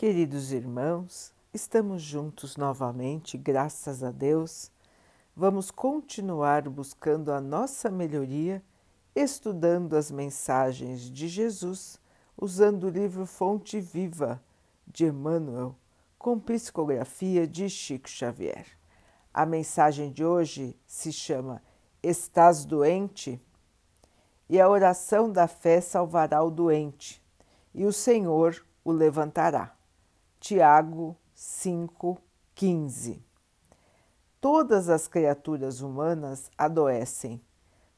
Queridos irmãos, estamos juntos novamente, graças a Deus. Vamos continuar buscando a nossa melhoria, estudando as mensagens de Jesus, usando o livro Fonte Viva de Emmanuel, com psicografia de Chico Xavier. A mensagem de hoje se chama Estás doente? E a oração da fé salvará o doente, e o Senhor o levantará. Tiago 5,15 Todas as criaturas humanas adoecem,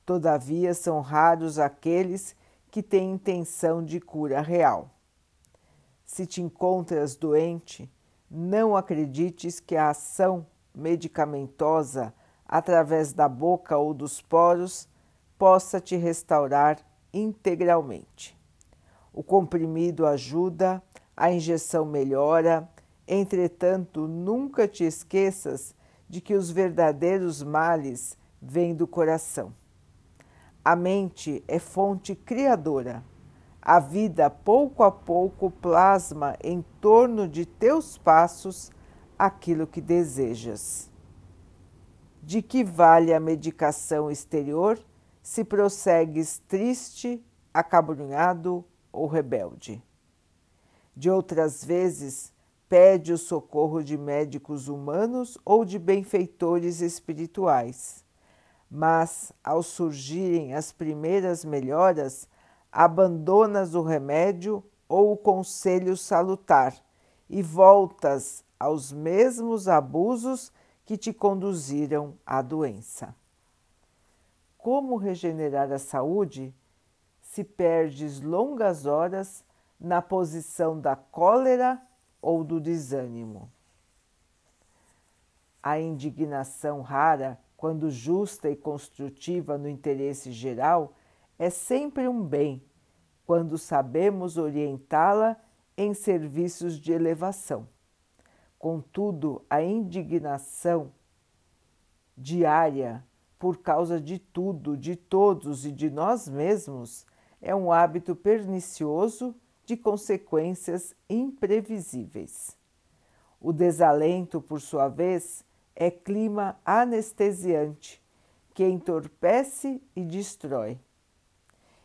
todavia são raros aqueles que têm intenção de cura real. Se te encontras doente, não acredites que a ação medicamentosa através da boca ou dos poros possa te restaurar integralmente. O comprimido ajuda, a injeção melhora, entretanto, nunca te esqueças de que os verdadeiros males vêm do coração. A mente é fonte criadora. A vida, pouco a pouco, plasma em torno de teus passos aquilo que desejas. De que vale a medicação exterior se prossegues triste, acabrunhado ou rebelde? De outras vezes, pede o socorro de médicos humanos ou de benfeitores espirituais. Mas, ao surgirem as primeiras melhoras, abandonas o remédio ou o conselho salutar e voltas aos mesmos abusos que te conduziram à doença. Como regenerar a saúde se perdes longas horas na posição da cólera ou do desânimo? A indignação rara, quando justa e construtiva no interesse geral, é sempre um bem, quando sabemos orientá-la em serviços de elevação. Contudo, a indignação diária por causa de tudo, de todos e de nós mesmos é um hábito pernicioso de consequências imprevisíveis. O desalento, por sua vez, é clima anestesiante que entorpece e destrói.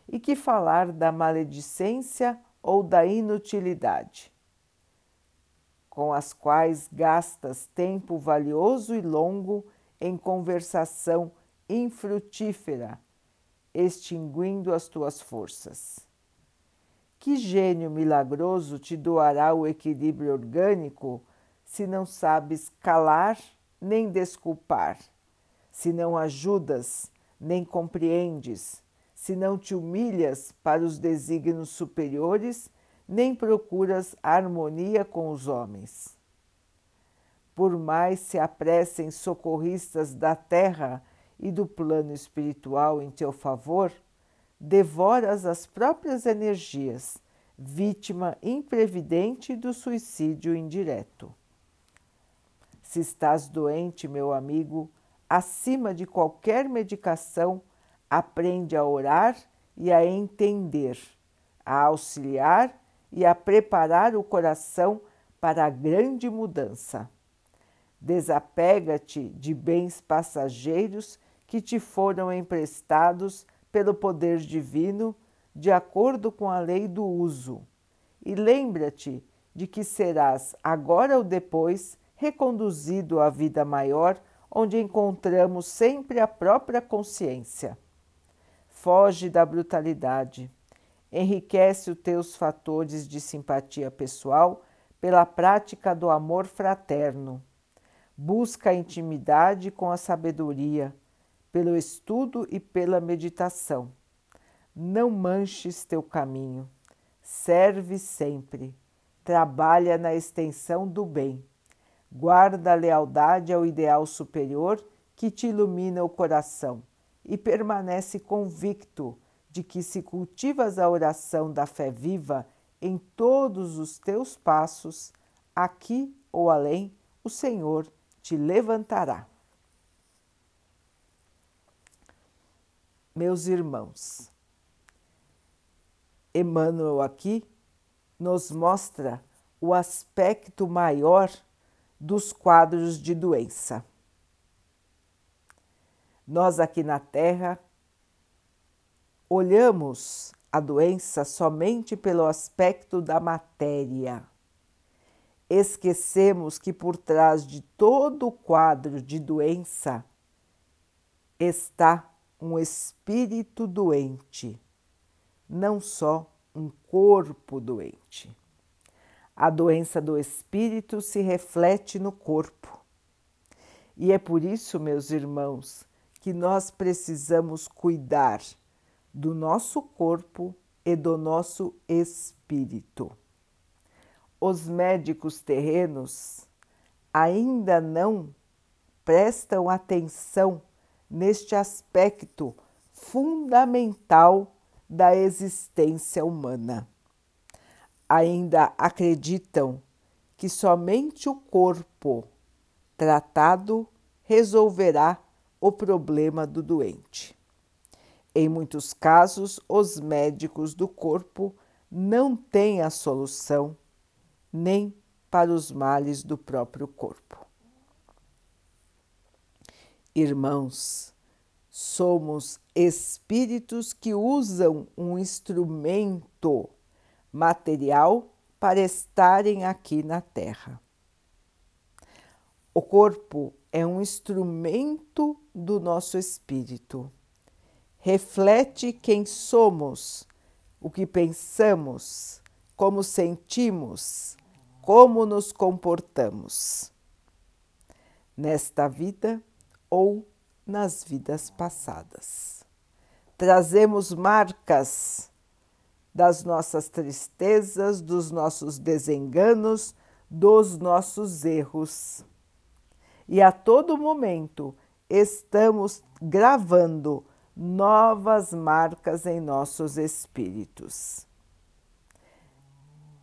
E que falar da maledicência ou da inutilidade? com as quais gastas tempo valioso e longo em conversação infrutífera, extinguindo as tuas forças. Que gênio milagroso te doará o equilíbrio orgânico se não sabes calar nem desculpar, se não ajudas nem compreendes, se não te humilhas para os desígnios superiores nem procuras harmonia com os homens. Por mais se apressem socorristas da terra e do plano espiritual em teu favor, devoras as próprias energias, vítima imprevidente do suicídio indireto. Se estás doente, meu amigo, acima de qualquer medicação, aprende a orar e a entender, a auxiliar e a preparar o coração para a grande mudança. Desapega-te de bens passageiros que te foram emprestados pelo poder divino de acordo com a lei do uso. E lembra-te de que serás, agora ou depois, reconduzido à vida maior, onde encontramos sempre a própria consciência. Foge da brutalidade enriquece os teus fatores de simpatia pessoal pela prática do amor fraterno. Busca a intimidade com a sabedoria, pelo estudo e pela meditação. Não manches teu caminho. Serve sempre. Trabalha na extensão do bem. Guarda a lealdade ao ideal superior que te ilumina o coração e permanece convicto de que se cultivas a oração da fé viva em todos os teus passos, aqui ou além, o Senhor te levantará. Meus irmãos, Emmanuel aqui nos mostra o aspecto maior dos quadros de doença. Nós aqui na Terra olhamos a doença somente pelo aspecto da matéria. Esquecemos que por trás de todo o quadro de doença está um espírito doente, não só um corpo doente. A doença do espírito se reflete no corpo. E é por isso, meus irmãos, que nós precisamos cuidar do nosso corpo e do nosso espírito. Os médicos terrenos ainda não prestam atenção neste aspecto fundamental da existência humana. Ainda acreditam que somente o corpo tratado resolverá o problema do doente. Em muitos casos, os médicos do corpo não têm a solução nem para os males do próprio corpo. Irmãos, somos espíritos que usam um instrumento material para estarem aqui na Terra. O corpo é um instrumento do nosso espírito. Reflete quem somos, o que pensamos, como sentimos, como nos comportamos. Nesta vida ou nas vidas passadas. Trazemos marcas das nossas tristezas, dos nossos desenganos, dos nossos erros. E a todo momento estamos gravando novas marcas em nossos espíritos.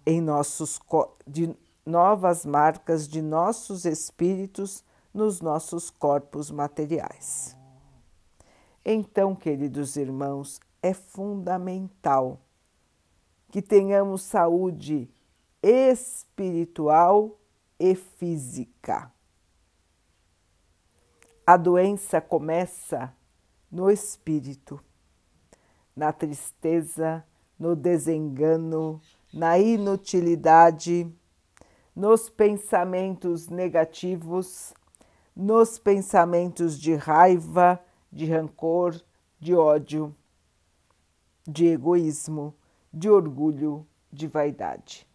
Em nossos de novas marcas de nossos espíritos nos nossos corpos materiais. Então, queridos irmãos, é fundamental que tenhamos saúde espiritual e física. A doença começa no espírito, na tristeza, no desengano, na inutilidade, nos pensamentos negativos nos pensamentos de raiva, de rancor, de ódio, de egoísmo, de orgulho, de vaidade.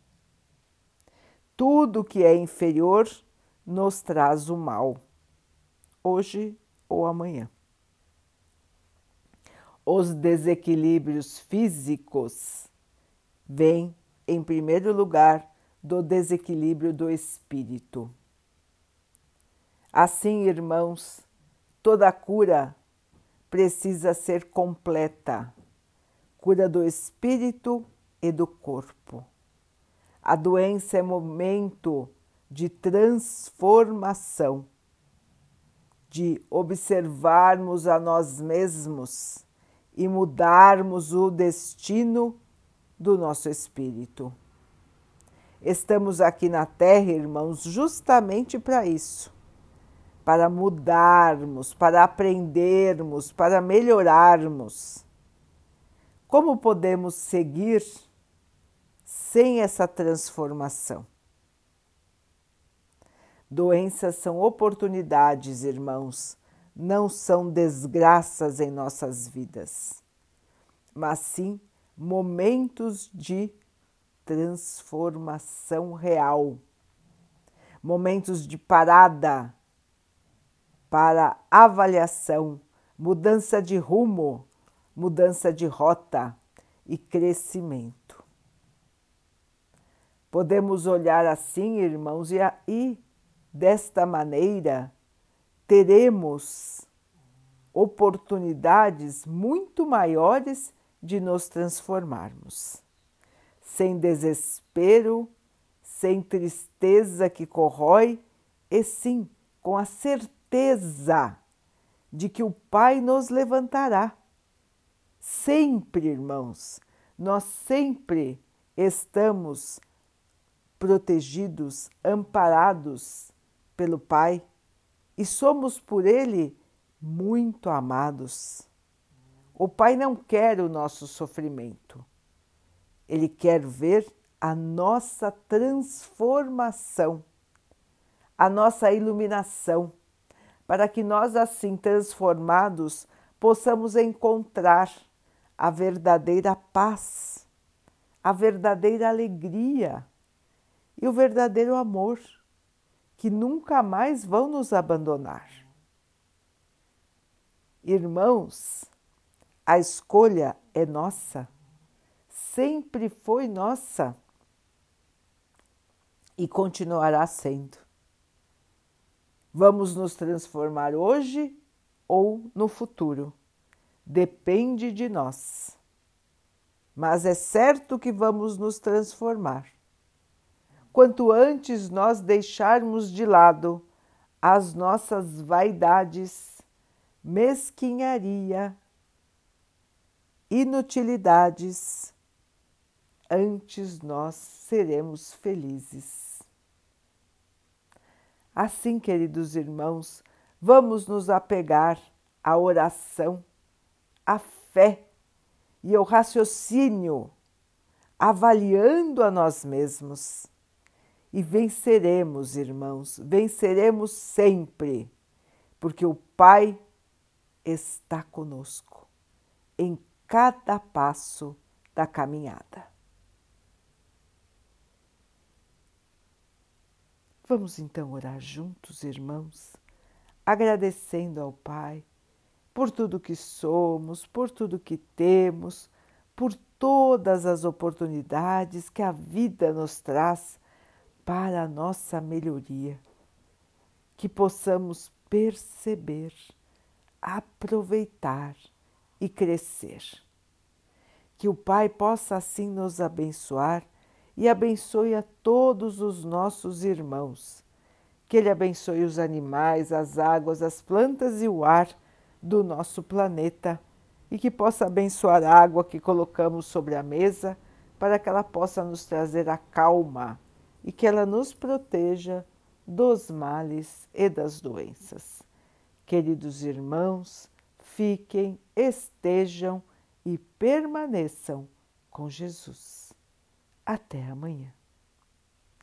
Tudo que é inferior nos traz o mal, hoje ou amanhã. Os desequilíbrios físicos vêm, em primeiro lugar, do desequilíbrio do espírito. Assim, irmãos, toda cura precisa ser completa cura do espírito e do corpo. A doença é momento de transformação, de observarmos a nós mesmos e mudarmos o destino do nosso espírito. Estamos aqui na Terra, irmãos, justamente para isso para mudarmos, para aprendermos, para melhorarmos. Como podemos seguir sem essa transformação? Doenças são oportunidades, irmãos, não são desgraças em nossas vidas, mas sim momentos de transformação real, momentos de parada para avaliação, mudança de rumo, mudança de rota e crescimento. Podemos olhar assim, irmãos, e, aí, desta maneira teremos oportunidades muito maiores de nos transformarmos. Sem desespero, sem tristeza que corrói, e sim com a certeza certeza de que o Pai nos levantará. Sempre, irmãos, nós sempre estamos protegidos, amparados pelo Pai e somos por Ele muito amados. O Pai não quer o nosso sofrimento, Ele quer ver a nossa transformação, a nossa iluminação, para que nós, assim transformados, possamos encontrar a verdadeira paz, a verdadeira alegria e o verdadeiro amor, que nunca mais vão nos abandonar. Irmãos, a escolha é nossa, sempre foi nossa e continuará sendo. Vamos nos transformar hoje ou no futuro. Depende de nós. Mas é certo que vamos nos transformar. Quanto antes nós deixarmos de lado as nossas vaidades, mesquinharia, inutilidades, antes nós seremos felizes. Assim, queridos irmãos, vamos nos apegar à oração, à fé e ao raciocínio, avaliando a nós mesmos. E venceremos, irmãos, venceremos sempre, porque o Pai está conosco em cada passo da caminhada. Vamos então orar juntos, irmãos, agradecendo ao Pai por tudo que somos, por tudo que temos, por todas as oportunidades que a vida nos traz para a nossa melhoria. Que possamos perceber, aproveitar e crescer. Que o Pai possa assim nos abençoar e abençoe a todos os nossos irmãos. Que Ele abençoe os animais, as águas, as plantas e o ar do nosso planeta e que possa abençoar a água que colocamos sobre a mesa para que ela possa nos trazer a calma e que ela nos proteja dos males e das doenças. Queridos irmãos, fiquem, estejam e permaneçam com Jesus. Até amanhã.